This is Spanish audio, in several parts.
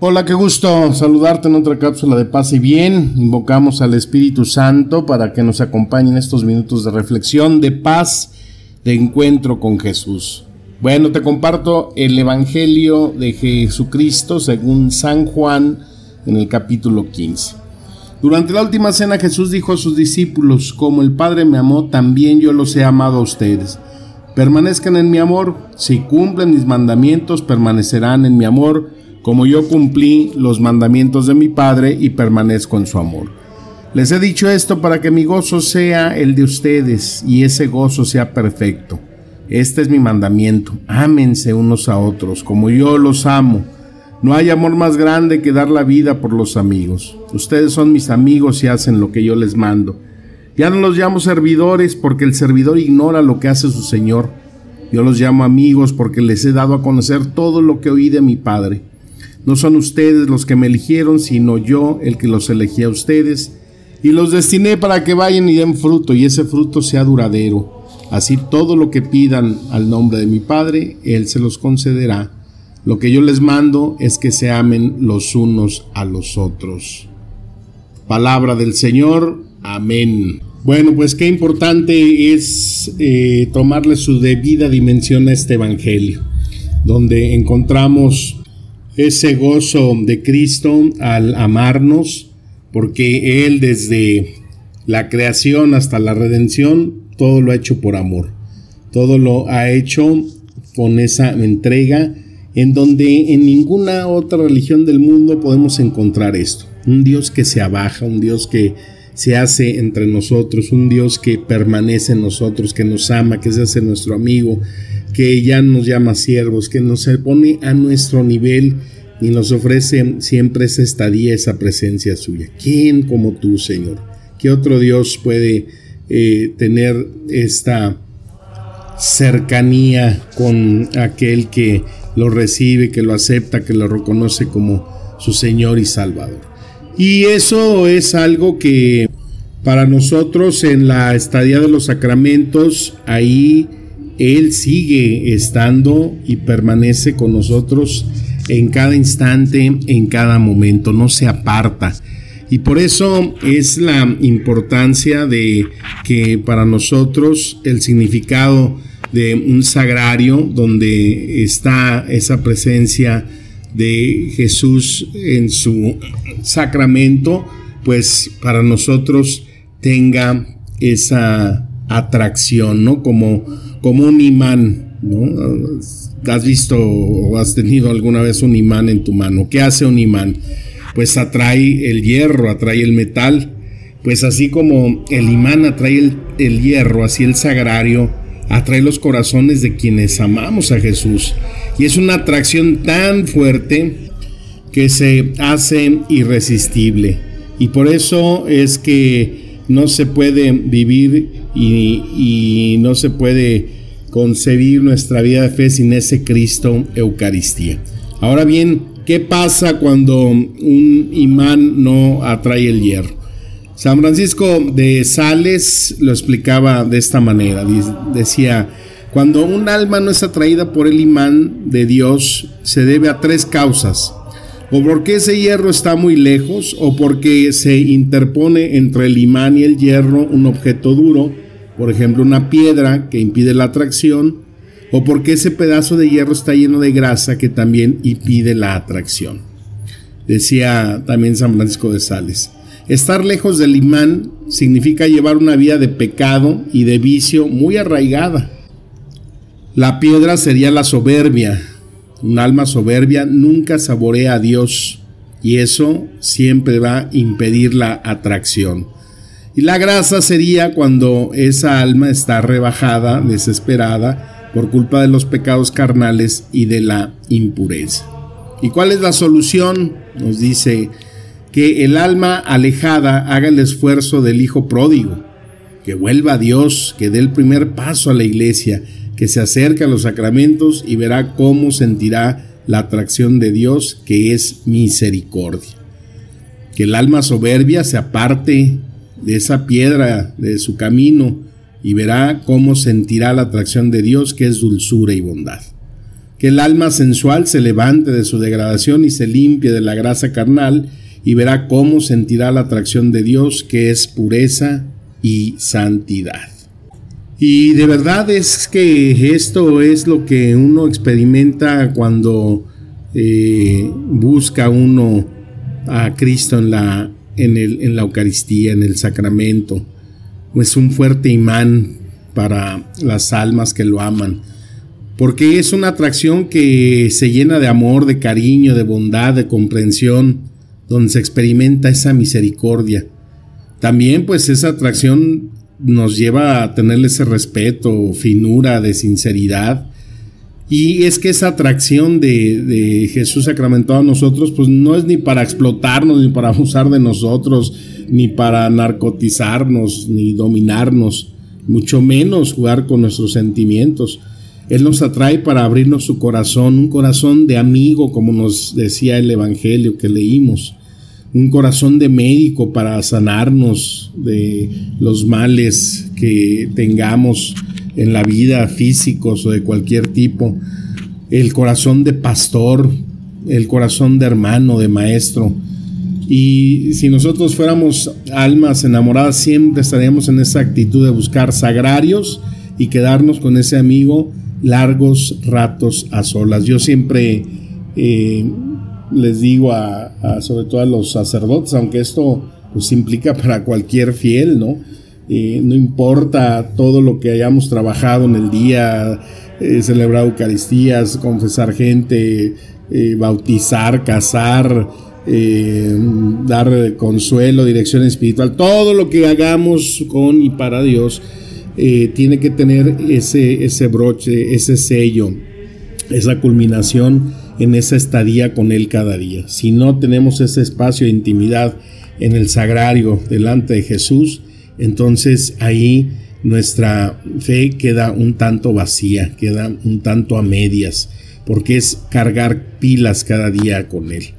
Hola, qué gusto saludarte en otra cápsula de paz y bien. Invocamos al Espíritu Santo para que nos acompañe en estos minutos de reflexión, de paz, de encuentro con Jesús. Bueno, te comparto el Evangelio de Jesucristo según San Juan en el capítulo 15. Durante la última cena Jesús dijo a sus discípulos, como el Padre me amó, también yo los he amado a ustedes. Permanezcan en mi amor, si cumplen mis mandamientos, permanecerán en mi amor como yo cumplí los mandamientos de mi Padre y permanezco en su amor. Les he dicho esto para que mi gozo sea el de ustedes y ese gozo sea perfecto. Este es mi mandamiento, ámense unos a otros, como yo los amo. No hay amor más grande que dar la vida por los amigos. Ustedes son mis amigos y hacen lo que yo les mando. Ya no los llamo servidores porque el servidor ignora lo que hace su Señor. Yo los llamo amigos porque les he dado a conocer todo lo que oí de mi Padre. No son ustedes los que me eligieron, sino yo el que los elegí a ustedes, y los destiné para que vayan y den fruto, y ese fruto sea duradero. Así todo lo que pidan al nombre de mi Padre, Él se los concederá. Lo que yo les mando es que se amen los unos a los otros. Palabra del Señor. Amén. Bueno, pues qué importante es eh, tomarle su debida dimensión a este Evangelio, donde encontramos ese gozo de Cristo al amarnos, porque Él desde la creación hasta la redención, todo lo ha hecho por amor. Todo lo ha hecho con esa entrega en donde en ninguna otra religión del mundo podemos encontrar esto. Un Dios que se abaja, un Dios que se hace entre nosotros, un Dios que permanece en nosotros, que nos ama, que se hace nuestro amigo, que ya nos llama siervos, que nos pone a nuestro nivel y nos ofrece siempre esa estadía, esa presencia suya. ¿Quién como tú, Señor? ¿Qué otro Dios puede eh, tener esta cercanía con aquel que lo recibe, que lo acepta, que lo reconoce como su Señor y Salvador? Y eso es algo que para nosotros en la estadía de los sacramentos, ahí Él sigue estando y permanece con nosotros en cada instante, en cada momento, no se aparta. Y por eso es la importancia de que para nosotros el significado de un sagrario donde está esa presencia de Jesús en su sacramento, pues para nosotros tenga esa atracción, ¿no? Como, como un imán, ¿no? ¿Has visto o has tenido alguna vez un imán en tu mano? ¿Qué hace un imán? Pues atrae el hierro, atrae el metal. Pues así como el imán atrae el, hierro, así el sagrario atrae los corazones de quienes amamos a Jesús. Y es una atracción tan fuerte que se hace irresistible. Y por eso es que no se puede vivir y, no se puede concebir nuestra vida de fe sin ese Cristo Eucaristía. Ahora bien, ¿qué pasa cuando un imán no atrae el hierro? San Francisco de Sales lo explicaba de esta manera. Decía, cuando un alma no es atraída por el imán de Dios, se debe a tres causas. O porque ese hierro está muy lejos, o porque se interpone entre el imán y el hierro un objeto duro, por ejemplo una piedra que impide la atracción, o porque ese pedazo de hierro está lleno de grasa que también impide la atracción. Decía también San Francisco de Sales. Estar lejos del imán significa llevar una vida de pecado y de vicio muy arraigada. La piedra sería la soberbia. Un alma soberbia nunca saborea a Dios y eso siempre va a impedir la atracción. Y la grasa sería cuando esa alma está rebajada, desesperada, por culpa de los pecados carnales y de la impureza. ¿Y cuál es la solución? Nos dice que el alma alejada haga el esfuerzo del hijo pródigo, que vuelva a Dios, que dé el primer paso a la iglesia, que se acerque a los sacramentos y verá cómo sentirá la atracción de Dios, que es misericordia. Que el alma soberbia se aparte de esa piedra de su camino y verá cómo sentirá la atracción de Dios que es dulzura y bondad. Que el alma sensual se levante de su degradación y se limpie de la grasa carnal y verá cómo sentirá la atracción de Dios que es pureza y santidad. Y de verdad es que esto es lo que uno experimenta cuando eh, busca uno a Cristo en la en, la Eucaristía, en el sacramento. Es un fuerte imán para las almas que lo aman, porque es una atracción que se llena de amor, de cariño, de bondad, de comprensión, donde se experimenta esa misericordia. También pues esa atracción nos lleva a tenerle ese respeto, finura, de sinceridad, y es que esa atracción de, Jesús sacramentado a nosotros, pues no es ni para explotarnos, ni para abusar de nosotros, ni para narcotizarnos, ni dominarnos, mucho menos jugar con nuestros sentimientos. Él nos atrae para abrirnos su corazón, un corazón de amigo, como nos decía el Evangelio que leímos, un corazón de médico para sanarnos de los males que tengamos en la vida, físicos o de cualquier tipo, el corazón de pastor, el corazón de hermano, de maestro. Y si nosotros fuéramos almas enamoradas, siempre estaríamos en esa actitud de buscar sagrarios y quedarnos con ese amigo largos ratos a solas. Yo siempre eh, les digo a, sobre todo a los sacerdotes, aunque esto pues implica para cualquier fiel, ¿no? Eh, no importa todo lo que hayamos trabajado en el día, eh, celebrar Eucaristías, confesar gente, eh, bautizar, casar, dar consuelo, dirección espiritual, todo lo que hagamos con y para Dios tiene que tener ese, ese broche, ese sello, esa culminación en esa estadía con Él cada día. Si no tenemos ese espacio de intimidad en el sagrario delante de Jesús, entonces ahí nuestra fe queda un tanto vacía, queda un tanto a medias, porque es cargar pilas cada día con Él.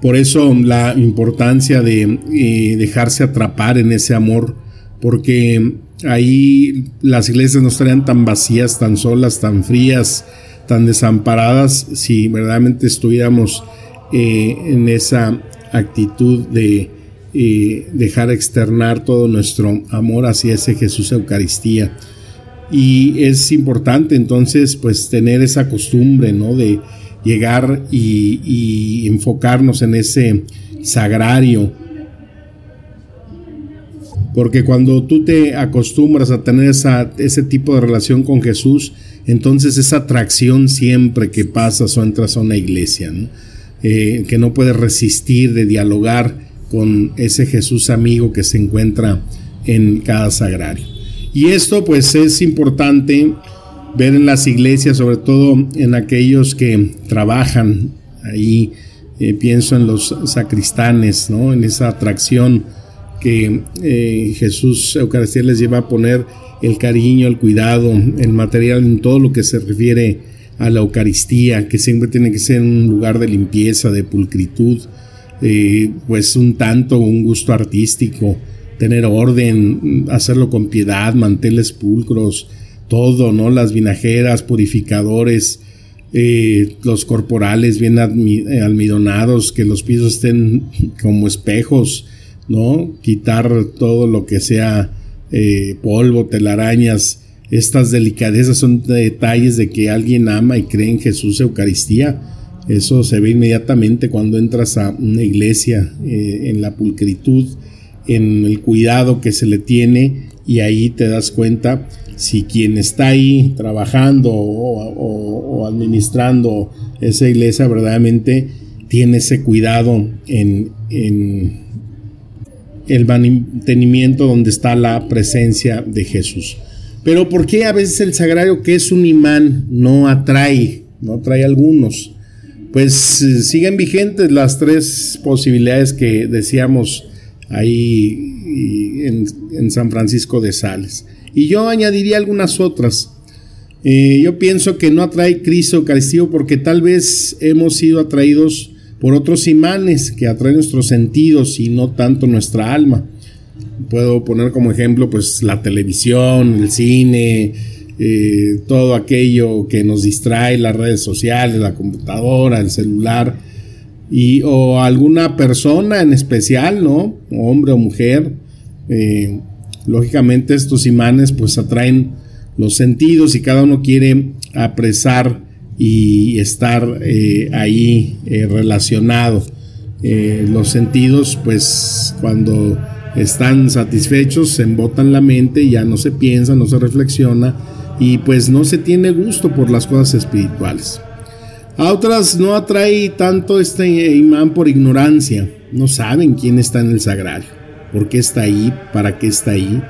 Por eso la importancia de eh, dejarse atrapar en ese amor, porque ahí las iglesias no estarían tan vacías, tan solas, tan frías, tan desamparadas, si verdaderamente estuviéramos eh, en esa actitud de y dejar externar todo nuestro amor hacia ese Jesús Eucaristía. Y es importante entonces pues tener esa costumbre, ¿no? De llegar y, enfocarnos en ese sagrario. Porque cuando tú te acostumbras a tener esa, ese tipo de relación con Jesús, entonces esa atracción siempre que pasas o entras a una iglesia, eh, que no puedes resistir de dialogar con ese Jesús amigo que se encuentra en cada sagrario. Y esto pues es importante ver en las iglesias, sobre todo en aquellos que trabajan ahí, eh, pienso en los sacristanes, ¿no? en esa atracción que eh, Jesús Eucaristía les lleva a poner el cariño, el cuidado, el material en todo lo que se refiere a la Eucaristía, que siempre tiene que ser un lugar de limpieza, de pulcritud, eh, pues un tanto un gusto artístico, tener orden, hacerlo con piedad, manteles pulcros, todo, ¿no? Las vinajeras, purificadores, eh, los corporales bien eh, almidonados, que los pisos estén como espejos, ¿no? Quitar todo lo que sea polvo, telarañas. Estas delicadezas son detalles de que alguien ama y cree en Jesús Eucaristía eso se ve inmediatamente cuando entras a una iglesia, eh, en la pulcritud, en el cuidado que se le tiene y ahí te das cuenta si quien está ahí trabajando o, administrando esa iglesia verdaderamente tiene ese cuidado en, en el mantenimiento donde está la presencia de Jesús. Pero ¿por qué a veces el sagrario que es un imán no atrae, no atrae a algunos? Pues eh, siguen vigentes las tres posibilidades que decíamos ahí en, San Francisco de Sales. Y yo añadiría algunas otras. Eh, yo pienso que no atrae Cristo Eucaristío porque tal vez hemos sido atraídos por otros imanes que atraen nuestros sentidos y no tanto nuestra alma. Puedo poner como ejemplo pues la televisión, el cine, eh, todo aquello que nos distrae, las redes sociales, la computadora, el celular, y, o alguna persona en especial, ¿no? Hombre o mujer. Eh, lógicamente estos imanes pues atraen los sentidos y cada uno quiere apresar y estar eh, ahí relacionado. los sentidos pues cuando están satisfechos, se embotan la mente, ya no se piensa, no se reflexiona y pues no se tiene gusto por las cosas espirituales. A otras no atrae tanto este imán por ignorancia, no saben quién está en el sagrario, por qué está ahí, para qué está ahí.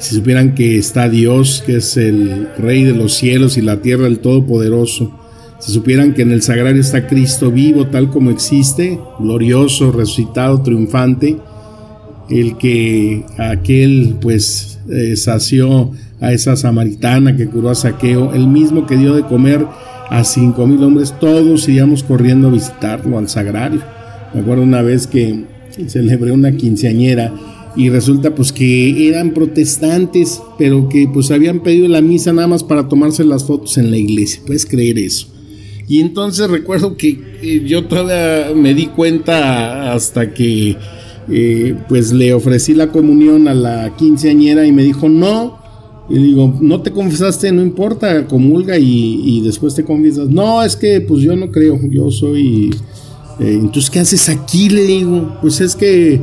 Si supieran que está Dios, que es el Rey de los cielos y la tierra, el Todopoderoso, si supieran que en el sagrario está Cristo vivo tal como existe, glorioso, resucitado, triunfante, el que aquel pues eh, sació a esa samaritana que curó a Saqueo, el mismo que dio de comer a cinco mil hombres, todos íbamos corriendo a visitarlo al sagrario. Me acuerdo una vez que celebré una quinceañera y resulta pues que eran protestantes, pero que pues habían pedido la misa nada más para tomarse las fotos en la iglesia. ¿Puedes creer eso? Y entonces recuerdo que eh, yo todavía me di cuenta hasta que eh, pues le ofrecí la comunión a la quinceañera y me dijo, no. Y digo, no te confesaste, no importa, comulga y, después te confiesas. No, es que pues yo no creo, yo soy... Eh, entonces, ¿qué haces aquí? Le digo, pues es que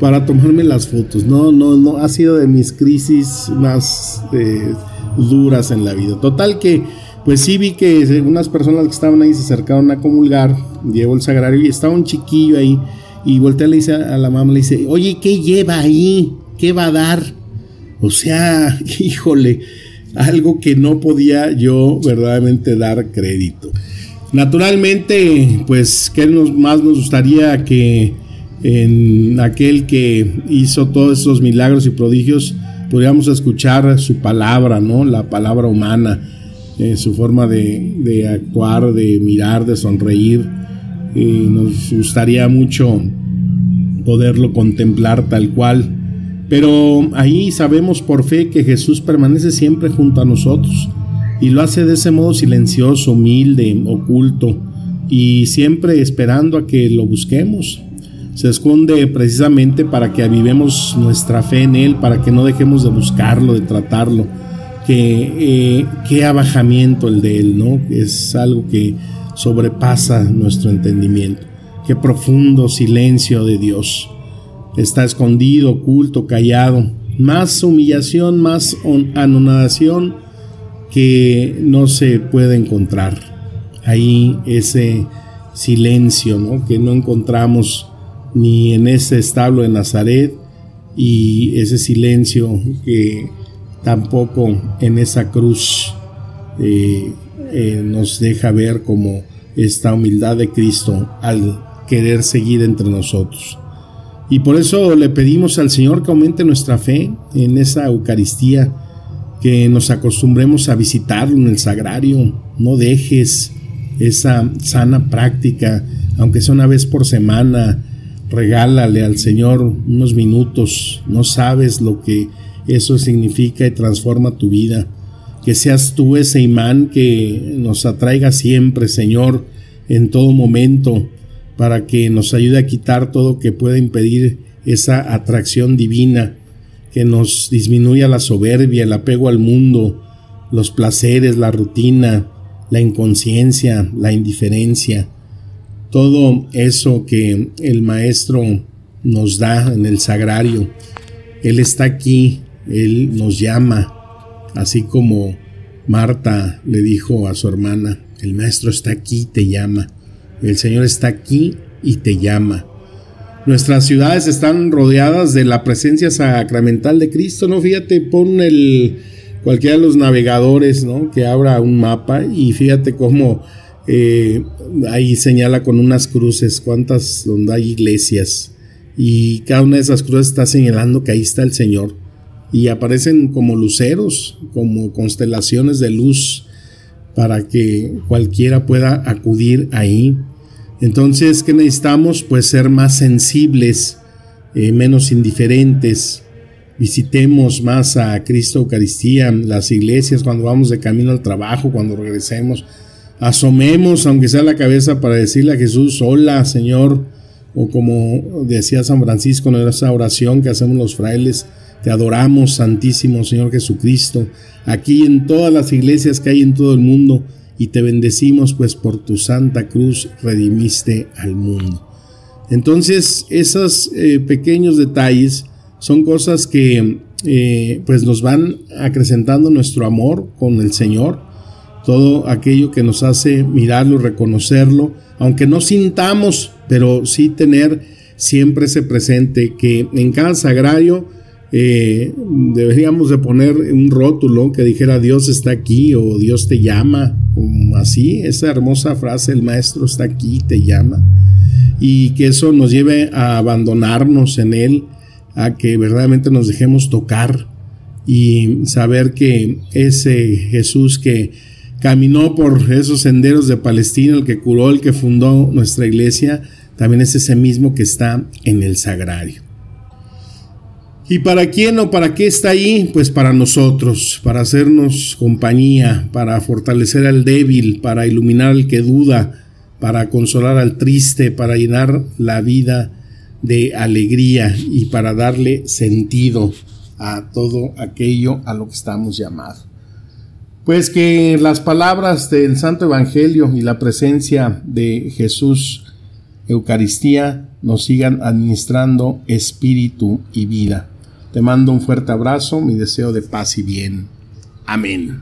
para tomarme las fotos. No, no, no, ha sido de mis crisis más eh, duras en la vida. Total que, pues sí vi que unas personas que estaban ahí se acercaron a comulgar, llevo el sagrario y estaba un chiquillo ahí y voltea le dice a la mamá, le dice, oye, ¿qué lleva ahí? ¿Qué va a dar? O sea, híjole, algo que no podía yo verdaderamente dar crédito. Naturalmente, pues, ¿qué nos, más nos gustaría que en aquel que hizo todos esos milagros y prodigios pudiéramos escuchar su palabra, ¿no? La palabra humana, eh, su forma de, de actuar, de mirar, de sonreír nos gustaría mucho poderlo contemplar tal cual. Pero ahí sabemos por fe que Jesús permanece siempre junto a nosotros y lo hace de ese modo silencioso, humilde, oculto y siempre esperando a que lo busquemos. Se esconde precisamente para que avivemos nuestra fe en Él, para que no dejemos de buscarlo, de tratarlo. Que, eh, qué abajamiento el de Él, ¿no? Es algo que sobrepasa nuestro entendimiento. Qué profundo silencio de Dios. Está escondido, oculto, callado. Más humillación, más anonadación que no se puede encontrar. Ahí ese silencio ¿no? que no encontramos ni en ese establo de Nazaret y ese silencio que tampoco en esa cruz eh, eh, nos deja ver como esta humildad de Cristo al querer seguir entre nosotros. Y por eso le pedimos al Señor que aumente nuestra fe en esa Eucaristía, que nos acostumbremos a visitarlo en el sagrario, no dejes esa sana práctica, aunque sea una vez por semana, regálale al Señor unos minutos, no sabes lo que eso significa y transforma tu vida. Que seas tú ese imán que nos atraiga siempre, Señor, en todo momento, para que nos ayude a quitar todo que pueda impedir esa atracción divina, que nos disminuya la soberbia, el apego al mundo, los placeres, la rutina, la inconsciencia, la indiferencia, todo eso que el Maestro nos da en el sagrario. Él está aquí, Él nos llama, así como Marta le dijo a su hermana, el maestro está aquí, te llama, el Señor está aquí y te llama. Nuestras ciudades están rodeadas de la presencia sacramental de Cristo, ¿no? Fíjate, pon el cualquiera de los navegadores, ¿no? Que abra un mapa y fíjate cómo eh, ahí señala con unas cruces, cuántas donde hay iglesias y cada una de esas cruces está señalando que ahí está el Señor y aparecen como luceros, como constelaciones de luz para que cualquiera pueda acudir ahí. Entonces, ¿qué necesitamos? Pues ser más sensibles, eh, menos indiferentes. Visitemos más a Cristo Eucaristía, las iglesias cuando vamos de camino al trabajo, cuando regresemos. Asomemos, aunque sea la cabeza, para decirle a Jesús, hola Señor, o como decía San Francisco en esa oración que hacemos los frailes, te adoramos, Santísimo Señor Jesucristo, aquí en todas las iglesias que hay en todo el mundo, y te bendecimos pues por tu santa cruz redimiste al mundo. Entonces, esos eh, pequeños detalles son cosas que eh, pues nos van acrecentando nuestro amor con el Señor, todo aquello que nos hace mirarlo, reconocerlo, aunque no sintamos, pero sí tener siempre ese presente que en cada sagrario eh, deberíamos de poner un rótulo que dijera Dios está aquí o Dios te llama, así, esa hermosa frase, el maestro está aquí, te llama, y que eso nos lleve a abandonarnos en Él, a que verdaderamente nos dejemos tocar y saber que ese Jesús que caminó por esos senderos de Palestina, el que curó, el que fundó nuestra iglesia, también es ese mismo que está en el sagrario. ¿Y para quién o para qué está ahí? Pues para nosotros, para hacernos compañía, para fortalecer al débil, para iluminar al que duda, para consolar al triste, para llenar la vida de alegría y para darle sentido a todo aquello a lo que estamos llamados. Pues que las palabras del Santo Evangelio y la presencia de Jesús, Eucaristía, nos sigan administrando espíritu y vida. Te mando un fuerte abrazo, mi deseo de paz y bien. Amén.